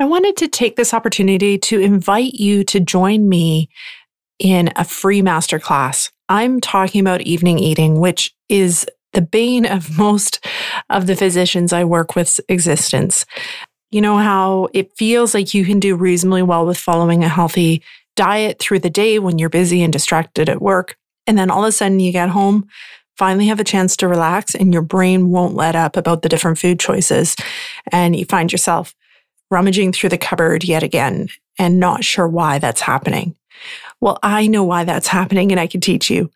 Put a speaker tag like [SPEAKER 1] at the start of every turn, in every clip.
[SPEAKER 1] I wanted to take this opportunity to invite you to join me in a free masterclass. I'm talking about evening eating, which is the bane of most of the physicians I work with existence. You know how it feels like you can do reasonably well with following a healthy diet through the day when you're busy and distracted at work. And then all of a sudden you get home, finally have a chance to relax, and your brain won't let up about the different food choices. And you find yourself rummaging through the cupboard yet again and not sure why that's happening. Well, I know why that's happening and I can teach you.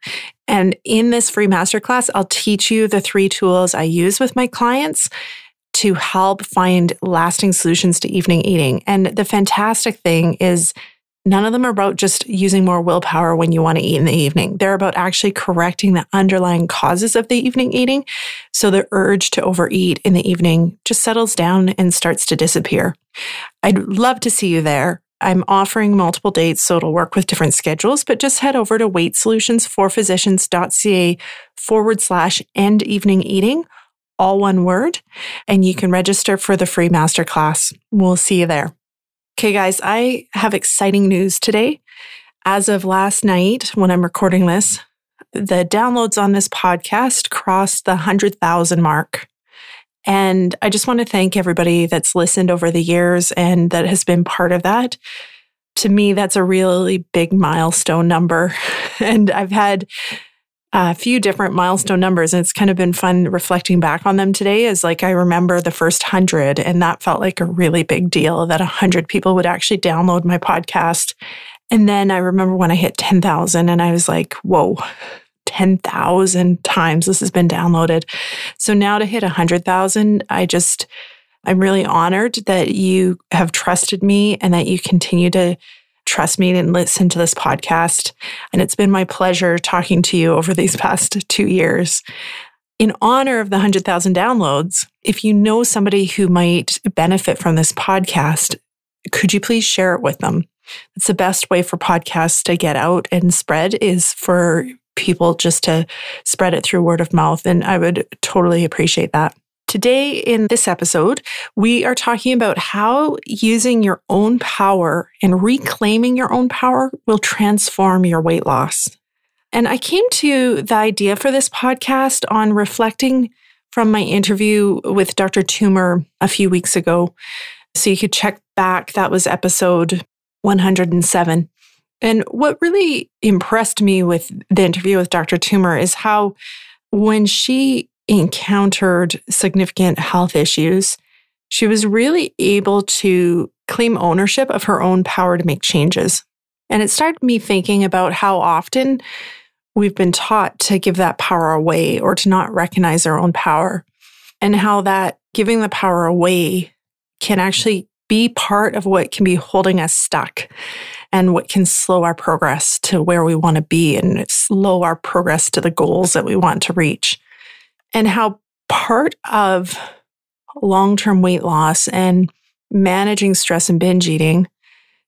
[SPEAKER 1] And in this free masterclass, I'll teach you the three tools I use with my clients to help find lasting solutions to evening eating. And the fantastic thing is, none of them are about just using more willpower when you want to eat in the evening. They're about actually correcting the underlying causes of the evening eating. So the urge to overeat in the evening just settles down and starts to disappear. I'd love to see you there. I'm offering multiple dates, so it'll work with different schedules, but just head over to weightsolutionsforphysicians.ca forward slash end evening eating, all one word, and you can register for the free masterclass. We'll see you there. Okay, guys, I have exciting news today. As of last night, when I'm recording this, the downloads on this podcast crossed the 100,000 mark. And I just want to thank everybody that's listened over the years and that has been part of that. To me, that's a really big milestone number. And I've had a few different milestone numbers, and it's kind of been fun reflecting back on them today. Is like I remember the first hundred, and that felt like a really big deal that a hundred people would actually download my podcast. And then I remember when I hit 10,000 and I was like, whoa, 10,000 times this has been downloaded. So now to hit 100,000, I just, I'm really honored that you have trusted me and that you continue to trust me and listen to this podcast. And it's been my pleasure talking to you over these past two years. In honor of the 100,000 downloads, if you know somebody who might benefit from this podcast, could you please share it with them? It's the best way for podcasts to get out and spread is for people just to spread it through word of mouth. And I would totally appreciate that. Today, in this episode, we are talking about how using your own power and reclaiming your own power will transform your weight loss. And I came to the idea for this podcast on reflecting from my interview with Dr. Toomer a few weeks ago. So you could check back. That was episode 107. And what really impressed me with the interview with Dr. Toomer is how when she encountered significant health issues, she was really able to claim ownership of her own power to make changes. And it started me thinking about how often we've been taught to give that power away or to not recognize our own power, and how that giving the power away can actually be part of what can be holding us stuck and what can slow our progress to where we want to be and slow our progress to the goals that we want to reach. And how part of long term weight loss and managing stress and binge eating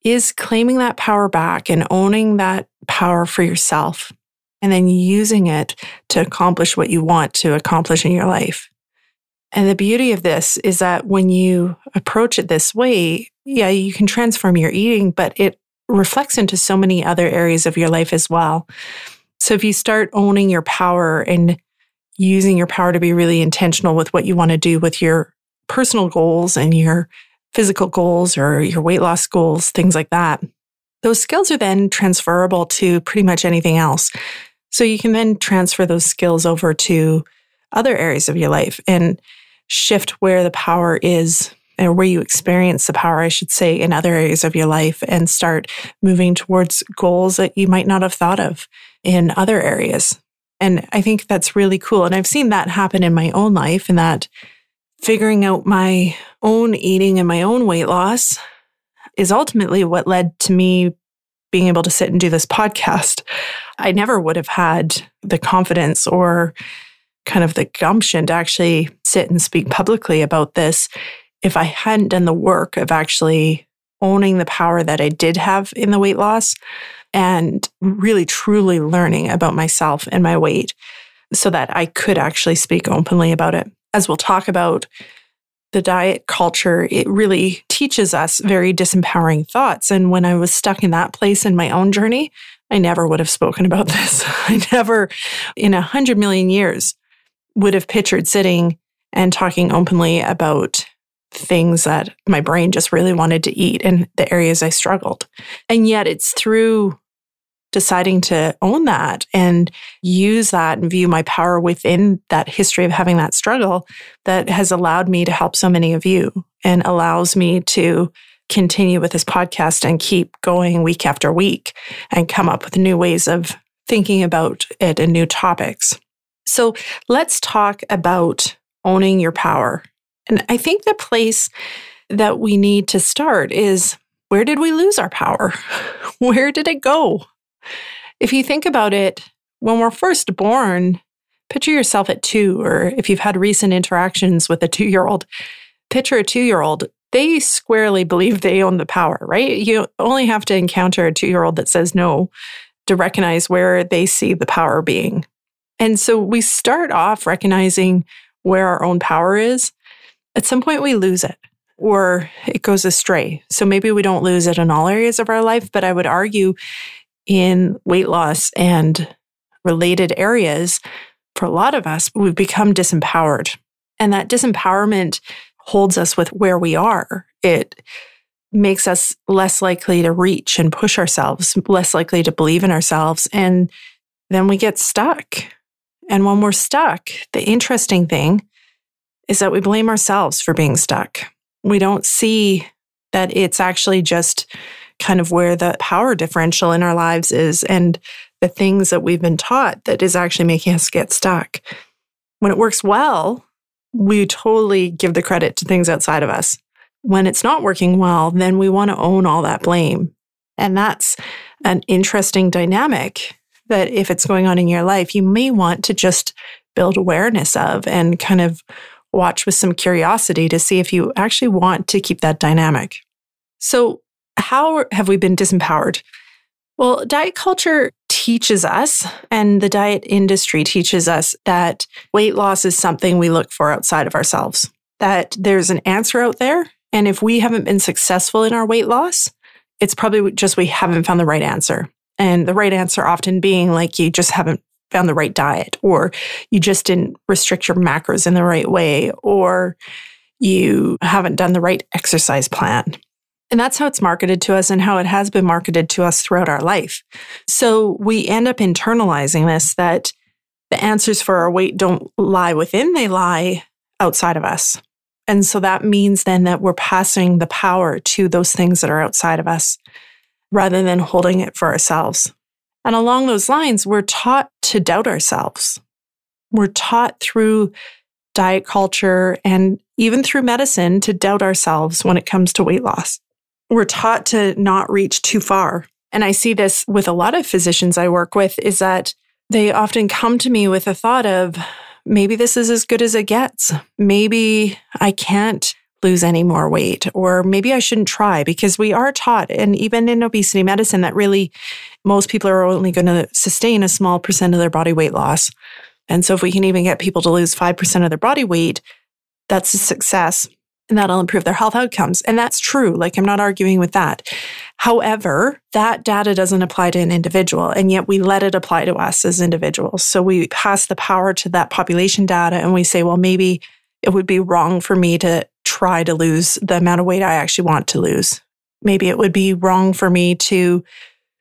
[SPEAKER 1] is claiming that power back and owning that power for yourself and then using it to accomplish what you want to accomplish in your life. And the beauty of this is that when you approach it this way, yeah, you can transform your eating, but it reflects into so many other areas of your life as well. So if you start owning your power and using your power to be really intentional with what you want to do with your personal goals and your physical goals or your weight loss goals, things like that, those skills are then transferable to pretty much anything else. So you can then transfer those skills over to other areas of your life. And shift where the power is or where you experience the power, I should say, in other areas of your life and start moving towards goals that you might not have thought of in other areas. And I think that's really cool. And I've seen that happen in my own life and that figuring out my own eating and my own weight loss is ultimately what led to me being able to sit and do this podcast. I never would have had the confidence or kind of the gumption to actually sit and speak publicly about this if I hadn't done the work of actually owning the power that I did have in the weight loss and really truly learning about myself and my weight so that I could actually speak openly about it. As we'll talk about, the diet culture, it really teaches us very disempowering thoughts. And when I was stuck in that place in my own journey, I never would have spoken about this. I never, in a hundred million years, would have pictured sitting and talking openly about things that my brain just really wanted to eat and the areas I struggled. And yet it's through deciding to own that and use that and view my power within that history of having that struggle that has allowed me to help so many of you and allows me to continue with this podcast and keep going week after week and come up with new ways of thinking about it and new topics. So let's talk about owning your power and I think the place that we need to start is where did we lose our power? Where did it go? If you think about it, when we're first born, picture yourself at two, or if you've had recent interactions with a two year old, picture a two year old. They squarely believe they own the power, right? You only have to encounter a two year old that says no to recognize where they see the power being. And so we start off recognizing where our own power is at some point we lose it or it goes astray. So maybe we don't lose it in all areas of our life, but I would argue in weight loss and related areas, for a lot of us, we've become disempowered. And that disempowerment holds us with where we are. It makes us less likely to reach and push ourselves, less likely to believe in ourselves. And then we get stuck. And when we're stuck, the interesting thing is that we blame ourselves for being stuck. We don't see that it's actually just kind of where the power differential in our lives is and the things that we've been taught that is actually making us get stuck. When it works well, we totally give the credit to things outside of us. When it's not working well, then we want to own all that blame. And that's an interesting dynamic that if it's going on in your life, you may want to just build awareness of and kind of watch with some curiosity to see if you actually want to keep that dynamic. So, how have we been disempowered? Well, diet culture teaches us, and the diet industry teaches us that weight loss is something we look for outside of ourselves, that there's an answer out there. And if we haven't been successful in our weight loss, it's probably just we haven't found the right answer. And the right answer often being like you just haven't found the right diet, or you just didn't restrict your macros in the right way, or you haven't done the right exercise plan. And that's how it's marketed to us and how it has been marketed to us throughout our life. So we end up internalizing this that the answers for our weight don't lie within, they lie outside of us. And so that means then that we're passing the power to those things that are outside of us rather than holding it for ourselves. And along those lines, we're taught to doubt ourselves. We're taught through diet culture and even through medicine to doubt ourselves when it comes to weight loss. We're taught to not reach too far. And I see this with a lot of physicians I work with is that they often come to me with a thought of maybe this is as good as it gets. Maybe I can't lose any more weight, or maybe I shouldn't try because we are taught, and even in obesity medicine, that really most people are only going to sustain a small percent of their body weight loss. And so, if we can even get people to lose 5% of their body weight, that's a success and that'll improve their health outcomes. And that's true. Like, I'm not arguing with that. However, that data doesn't apply to an individual, and yet we let it apply to us as individuals. So we pass the power to that population data and we say, well, maybe it would be wrong for me to try to lose the amount of weight I actually want to lose. Maybe it would be wrong for me to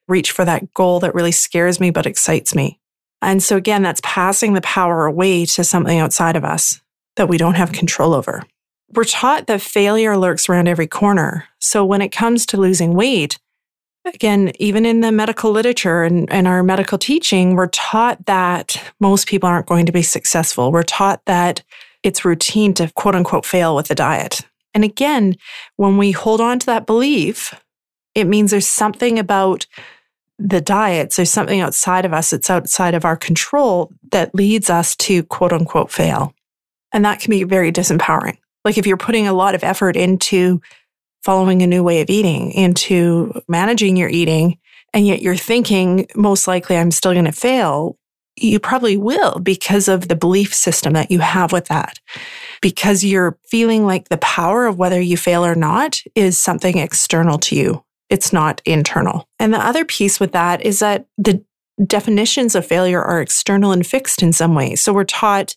[SPEAKER 1] reach for that goal that really scares me but excites me. And so, again, that's passing the power away to something outside of us. that we don't have control over. We're taught that failure lurks around every corner. So when it comes to losing weight, again, even in the medical literature and, and our medical teaching, we're taught that most people aren't going to be successful. We're taught that it's routine to quote unquote fail with the diet. And again, when we hold on to that belief, it means there's something about the diets, there's something outside of us, it's outside of our control that leads us to quote unquote fail. And that can be very disempowering. Like if you're putting a lot of effort into following a new way of eating, into managing your eating, and yet you're thinking, most likely I'm still going to fail, you probably will because of the belief system that you have with that. Because you're feeling like the power of whether you fail or not is something external to you. It's not internal. And the other piece with that is that the definitions of failure are external and fixed in some way. So we're taught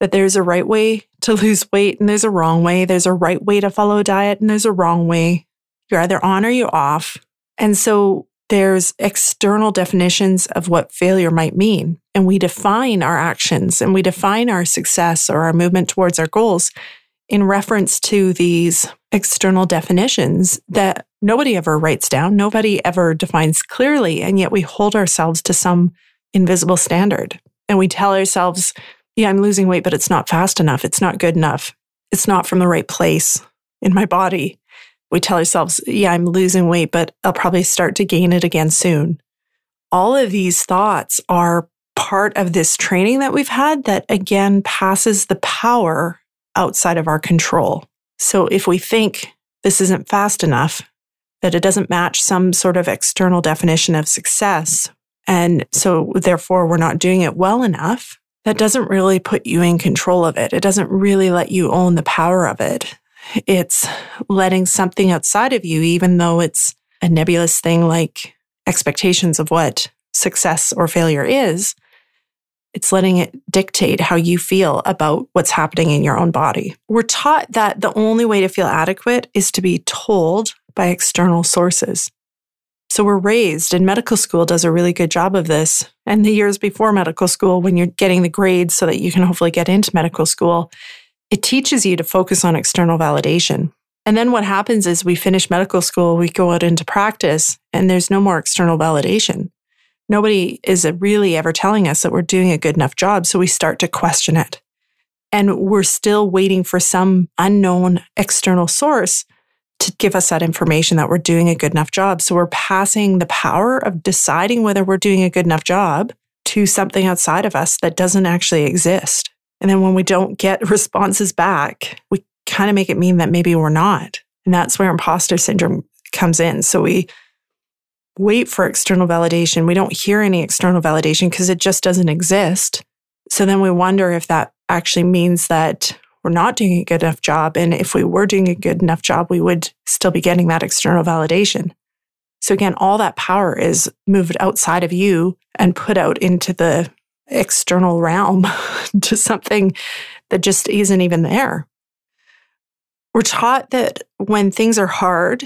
[SPEAKER 1] that there's a right way to lose weight and there's a wrong way. There's a right way to follow a diet and there's a wrong way. You're either on or you're off. And so there's external definitions of what failure might mean. And we define our actions and we define our success or our movement towards our goals in reference to these external definitions that nobody ever writes down, nobody ever defines clearly. And yet we hold ourselves to some invisible standard. And we tell ourselves yeah, I'm losing weight, but it's not fast enough. It's not good enough. It's not from the right place in my body. We tell ourselves, yeah, I'm losing weight, but I'll probably start to gain it again soon. All of these thoughts are part of this training that we've had that again passes the power outside of our control. So if we think this isn't fast enough, that it doesn't match some sort of external definition of success, and so therefore we're not doing it well enough, that doesn't really put you in control of it. It doesn't really let you own the power of it. It's letting something outside of you, even though it's a nebulous thing like expectations of what success or failure is, it's letting it dictate how you feel about what's happening in your own body. We're taught that the only way to feel adequate is to be told by external sources. So we're raised, and medical school does a really good job of this. And the years before medical school, when you're getting the grades so that you can hopefully get into medical school, it teaches you to focus on external validation. And then what happens is we finish medical school, we go out into practice, and there's no more external validation. Nobody is really ever telling us that we're doing a good enough job. So we start to question it. And we're still waiting for some unknown external source to give us that information that we're doing a good enough job. So we're passing the power of deciding whether we're doing a good enough job to something outside of us that doesn't actually exist. And then when we don't get responses back, we kind of make it mean that maybe we're not. And that's where imposter syndrome comes in. So we wait for external validation. We don't hear any external validation because it just doesn't exist. So then we wonder if that actually means that we're not doing a good enough job. And if we were doing a good enough job, we would still be getting that external validation. So again, all that power is moved outside of you and put out into the external realm to something that just isn't even there. We're taught that when things are hard,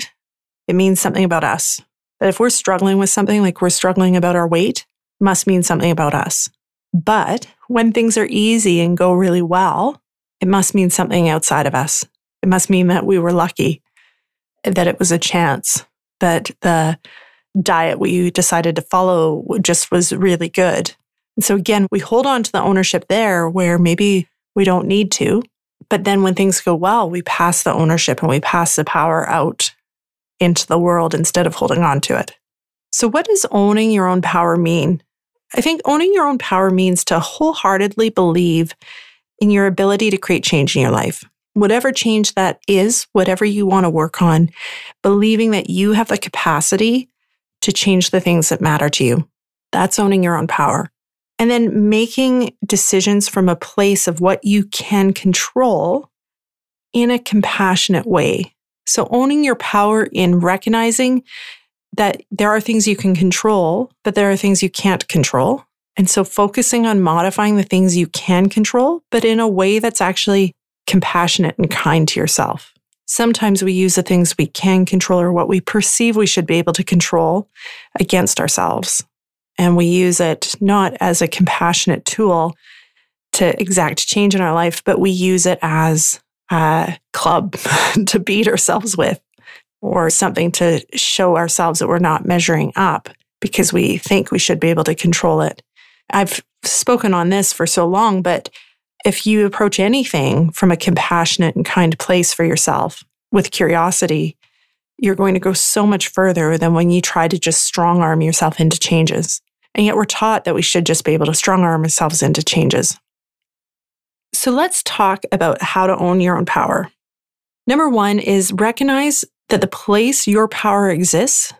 [SPEAKER 1] it means something about us. That if we're struggling with something like we're struggling about our weight, must mean something about us. But when things are easy and go really well, it must mean something outside of us. It must mean that we were lucky, that it was a chance, that the diet we decided to follow just was really good. And so again, we hold on to the ownership there where maybe we don't need to. But then when things go well, we pass the ownership and we pass the power out into the world instead of holding on to it. So, what does owning your own power mean? I think owning your own power means to wholeheartedly believe in your ability to create change in your life. Whatever change that is, whatever you want to work on, believing that you have the capacity to change the things that matter to you. That's owning your own power. And then making decisions from a place of what you can control in a compassionate way. So owning your power in recognizing that there are things you can control, but there are things you can't control. And so focusing on modifying the things you can control, but in a way that's actually compassionate and kind to yourself. Sometimes we use the things we can control or what we perceive we should be able to control against ourselves. And we use it not as a compassionate tool, to exact change in our life, but we use it as a club to beat ourselves with or something to show ourselves that we're not measuring up because we think we should be able to control it. I've spoken on this for so long, but if you approach anything from a compassionate and kind place for yourself with curiosity, you're going to go so much further than when you try to just strong arm yourself into changes. And yet we're taught that we should just be able to strong arm ourselves into changes. So let's talk about how to own your own power. Number one is recognize that the place your power exists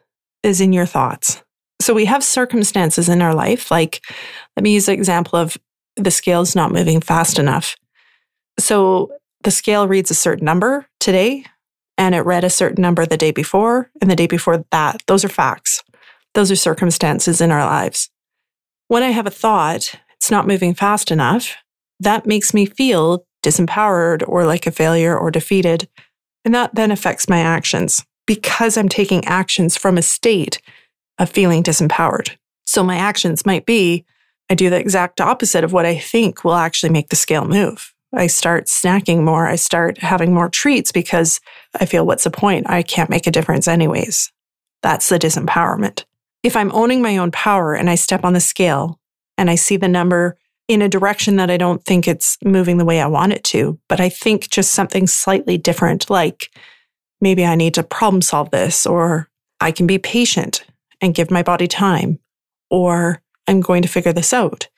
[SPEAKER 1] is in your thoughts. So we have circumstances in our life, like let me use the example of the scale is not moving fast enough. So the scale reads a certain number today, and it read a certain number the day before, and the day before that. Those are facts. Those are circumstances in our lives. When I have a thought, it's not moving fast enough, that makes me feel disempowered or like a failure or defeated. And that then affects my actions because I'm taking actions from a state of feeling disempowered. So my actions might be I do the exact opposite of what I think will actually make the scale move. I start snacking more. I start having more treats because I feel what's the point? I can't make a difference anyways. That's the disempowerment. If I'm owning my own power and I step on the scale and I see the number in a direction that I don't think it's moving the way I want it to, but I think just something slightly different, like maybe I need to problem solve this, or I can be patient and give my body time, or I'm going to figure this out.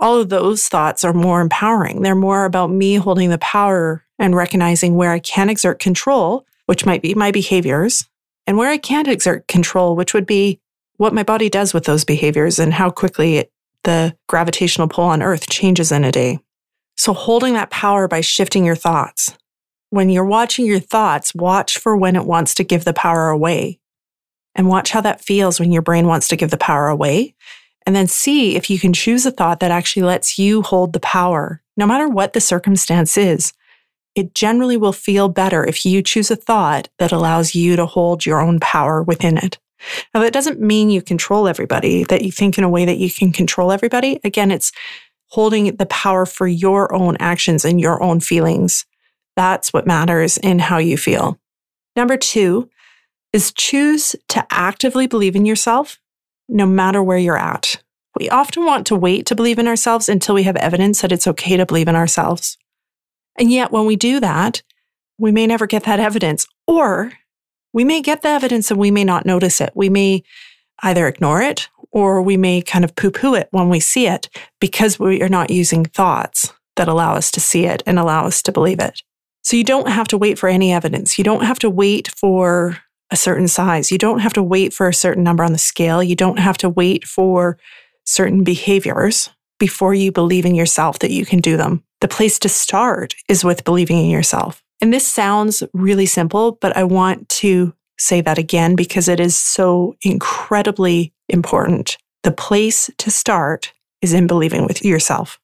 [SPEAKER 1] All of those thoughts are more empowering. They're more about me holding the power and recognizing where I can exert control, which might be my behaviors, and where I can't exert control, which would be what my body does with those behaviors and how quickly it, the gravitational pull on Earth changes in a day. So, holding that power by shifting your thoughts. When you're watching your thoughts, watch for when it wants to give the power away and watch how that feels when your brain wants to give the power away and then see if you can choose a thought that actually lets you hold the power, no matter what the circumstance is. It generally will feel better if you choose a thought that allows you to hold your own power within it. Now, that doesn't mean you control everybody, that you think in a way that you can control everybody. Again, it's holding the power for your own actions and your own feelings. That's what matters in how you feel. Number two is choose to actively believe in yourself no matter where you're at. We often want to wait to believe in ourselves until we have evidence that it's okay to believe in ourselves. And yet, when we do that, we may never get that evidence, or we may get the evidence and we may not notice it. We may either ignore it or we may kind of poo poo it when we see it because we are not using thoughts that allow us to see it and allow us to believe it. So you don't have to wait for any evidence. You don't have to wait for a certain size. You don't have to wait for a certain number on the scale. You don't have to wait for certain behaviors before you believe in yourself that you can do them. The place to start is with believing in yourself. And this sounds really simple, but I want to say that again because it is so incredibly important. The place to start is in believing with yourself.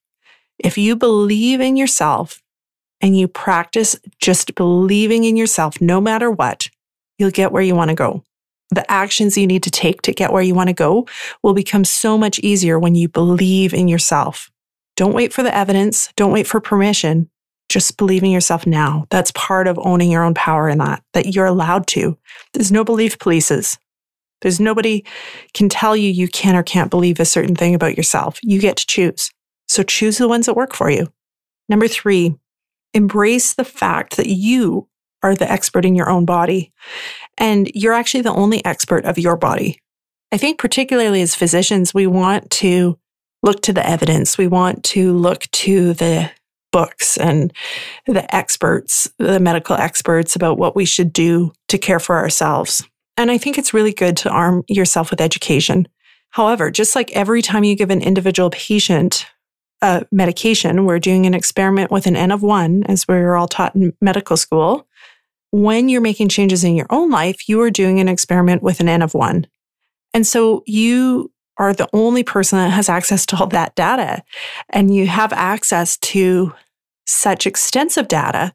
[SPEAKER 1] If you believe in yourself and you practice just believing in yourself, no matter what, you'll get where you want to go. The actions you need to take to get where you want to go will become so much easier when you believe in yourself. Don't wait for the evidence. Don't wait for permission. Just believe in yourself now. That's part of owning your own power in that, that you're allowed to. There's no belief polices. There's nobody can tell you you can or can't believe a certain thing about yourself. You get to choose. So choose the ones that work for you. Number three, embrace the fact that you are the expert in your own body. And you're actually the only expert of your body. I think, particularly as physicians, we want to look to the evidence. We want to look to the books and the experts, the medical experts about what we should do to care for ourselves. And I think it's really good to arm yourself with education. However, just like every time you give an individual patient a medication, we're doing an experiment with an N of one, as we were all taught in medical school when you're making changes in your own life, you are doing an experiment with an N of one. And so you are the only person that has access to all that data. And you have access to such extensive data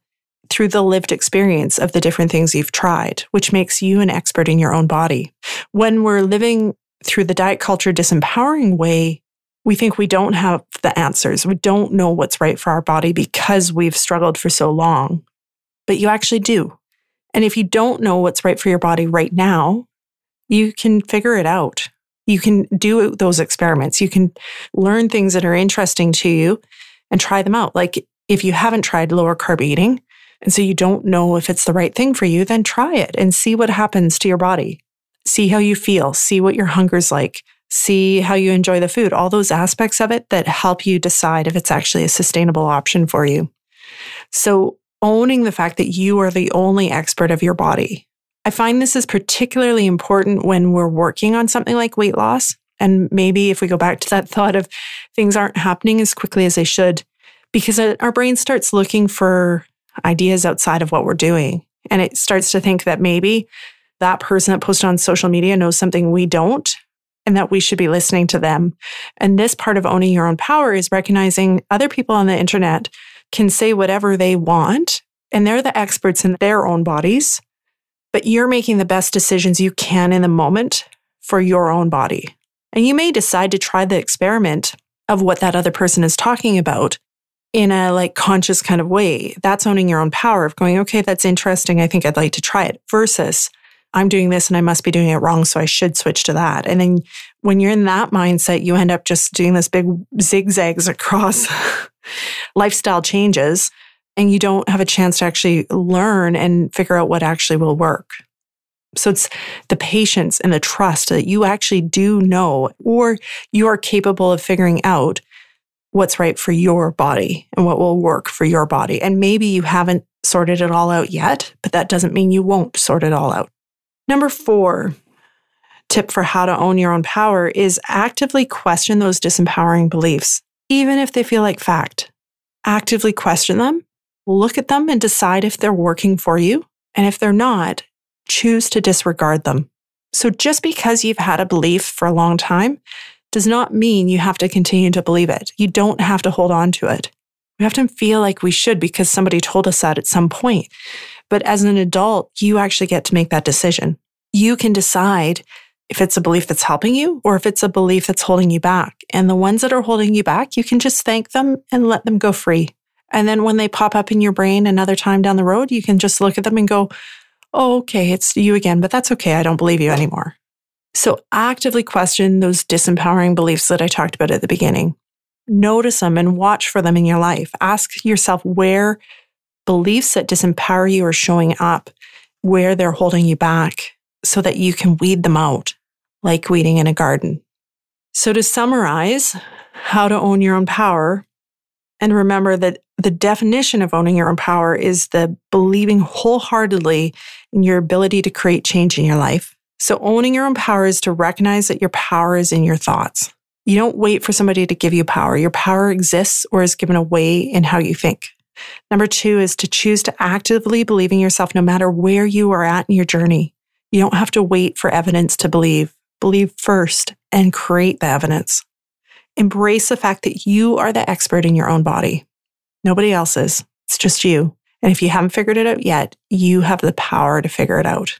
[SPEAKER 1] through the lived experience of the different things you've tried, which makes you an expert in your own body. When we're living through the diet culture disempowering way, We think we don't have the answers. We don't know what's right for our body because we've struggled for so long. But you actually do. And if you don't know what's right for your body right now, you can figure it out. You can do those experiments. You can learn things that are interesting to you and try them out. Like if you haven't tried lower carb eating, and so you don't know if it's the right thing for you, then try it and see what happens to your body. See how you feel, see what your hunger's like, see how you enjoy the food, all those aspects of it that help you decide if it's actually a sustainable option for you. So, owning the fact that you are the only expert of your body. I find this is particularly important when we're working on something like weight loss. And maybe if we go back to that thought of things aren't happening as quickly as they should, because our brain starts looking for ideas outside of what we're doing. And it starts to think that maybe that person that posted on social media knows something we don't and that we should be listening to them. And this part of owning your own power is recognizing other people on the internet can say whatever they want and they're the experts in their own bodies, but you're making the best decisions you can in the moment for your own body. And you may decide to try the experiment of what that other person is talking about in a like conscious kind of way. That's owning your own power of going, okay, that's interesting. I think I'd like to try it versus I'm doing this and I must be doing it wrong. So I should switch to that. And then when you're in that mindset, you end up just doing this big zigzags across lifestyle changes and you don't have a chance to actually learn and figure out what actually will work. So it's the patience and the trust that you actually do know or you are capable of figuring out what's right for your body and what will work for your body. And maybe you haven't sorted it all out yet, but that doesn't mean you won't sort it all out. Number four tip for how to own your own power is actively question those disempowering beliefs, even if they feel like fact. Actively question them, look at them and decide if they're working for you. And if they're not, choose to disregard them. So just because you've had a belief for a long time does not mean you have to continue to believe it. You don't have to hold on to it. We often feel like we should because somebody told us that at some point. But as an adult, you actually get to make that decision. You can decide if it's a belief that's helping you or if it's a belief that's holding you back. And the ones that are holding you back, you can just thank them and let them go free. And then when they pop up in your brain another time down the road, you can just look at them and go, oh, okay, it's you again, but that's okay. I don't believe you anymore. So actively question those disempowering beliefs that I talked about at the beginning. Notice them and watch for them in your life. Ask yourself where beliefs that disempower you are showing up, where they're holding you back so that you can weed them out like weeding in a garden. So to summarize how to own your own power, and remember that the definition of owning your own power is the believing wholeheartedly in your ability to create change in your life. So owning your own power is to recognize that your power is in your thoughts. You don't wait for somebody to give you power. Your power exists or is given away in how you think. Number two is to choose to actively believe in yourself no matter where you are at in your journey. You don't have to wait for evidence to believe. Believe first and create the evidence. Embrace the fact that you are the expert in your own body. Nobody else is. It's just you. And if you haven't figured it out yet, you have the power to figure it out.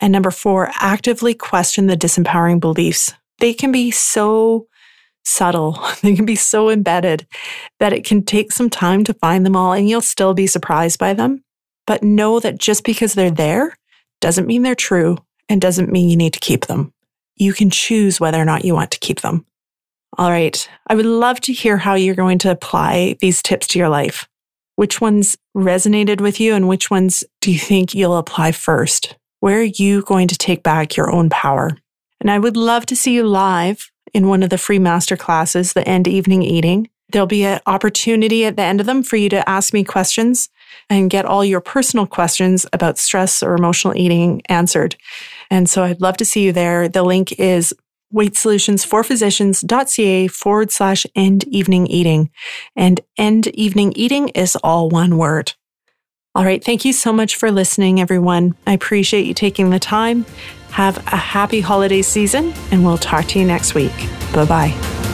[SPEAKER 1] And number four, actively question the disempowering beliefs. They can be so subtle, they can be so embedded that it can take some time to find them all and you'll still be surprised by them. But know that just because they're there doesn't mean they're true and doesn't mean you need to keep them. You can choose whether or not you want to keep them. All right. I would love to hear how you're going to apply these tips to your life. Which ones resonated with you and which ones do you think you'll apply first? Where are you going to take back your own power? And I would love to see you live in one of the free master classes, the end evening eating. There'll be an opportunity at the end of them for you to ask me questions and get all your personal questions about stress or emotional eating answered. And so I'd love to see you there. The link is weightsolutionsforphysicians.ca forward slash end evening eating. And end evening eating is all one word. All right. Thank you so much for listening, everyone. I appreciate you taking the time. Have a happy holiday season, and we'll talk to you next week. Bye bye.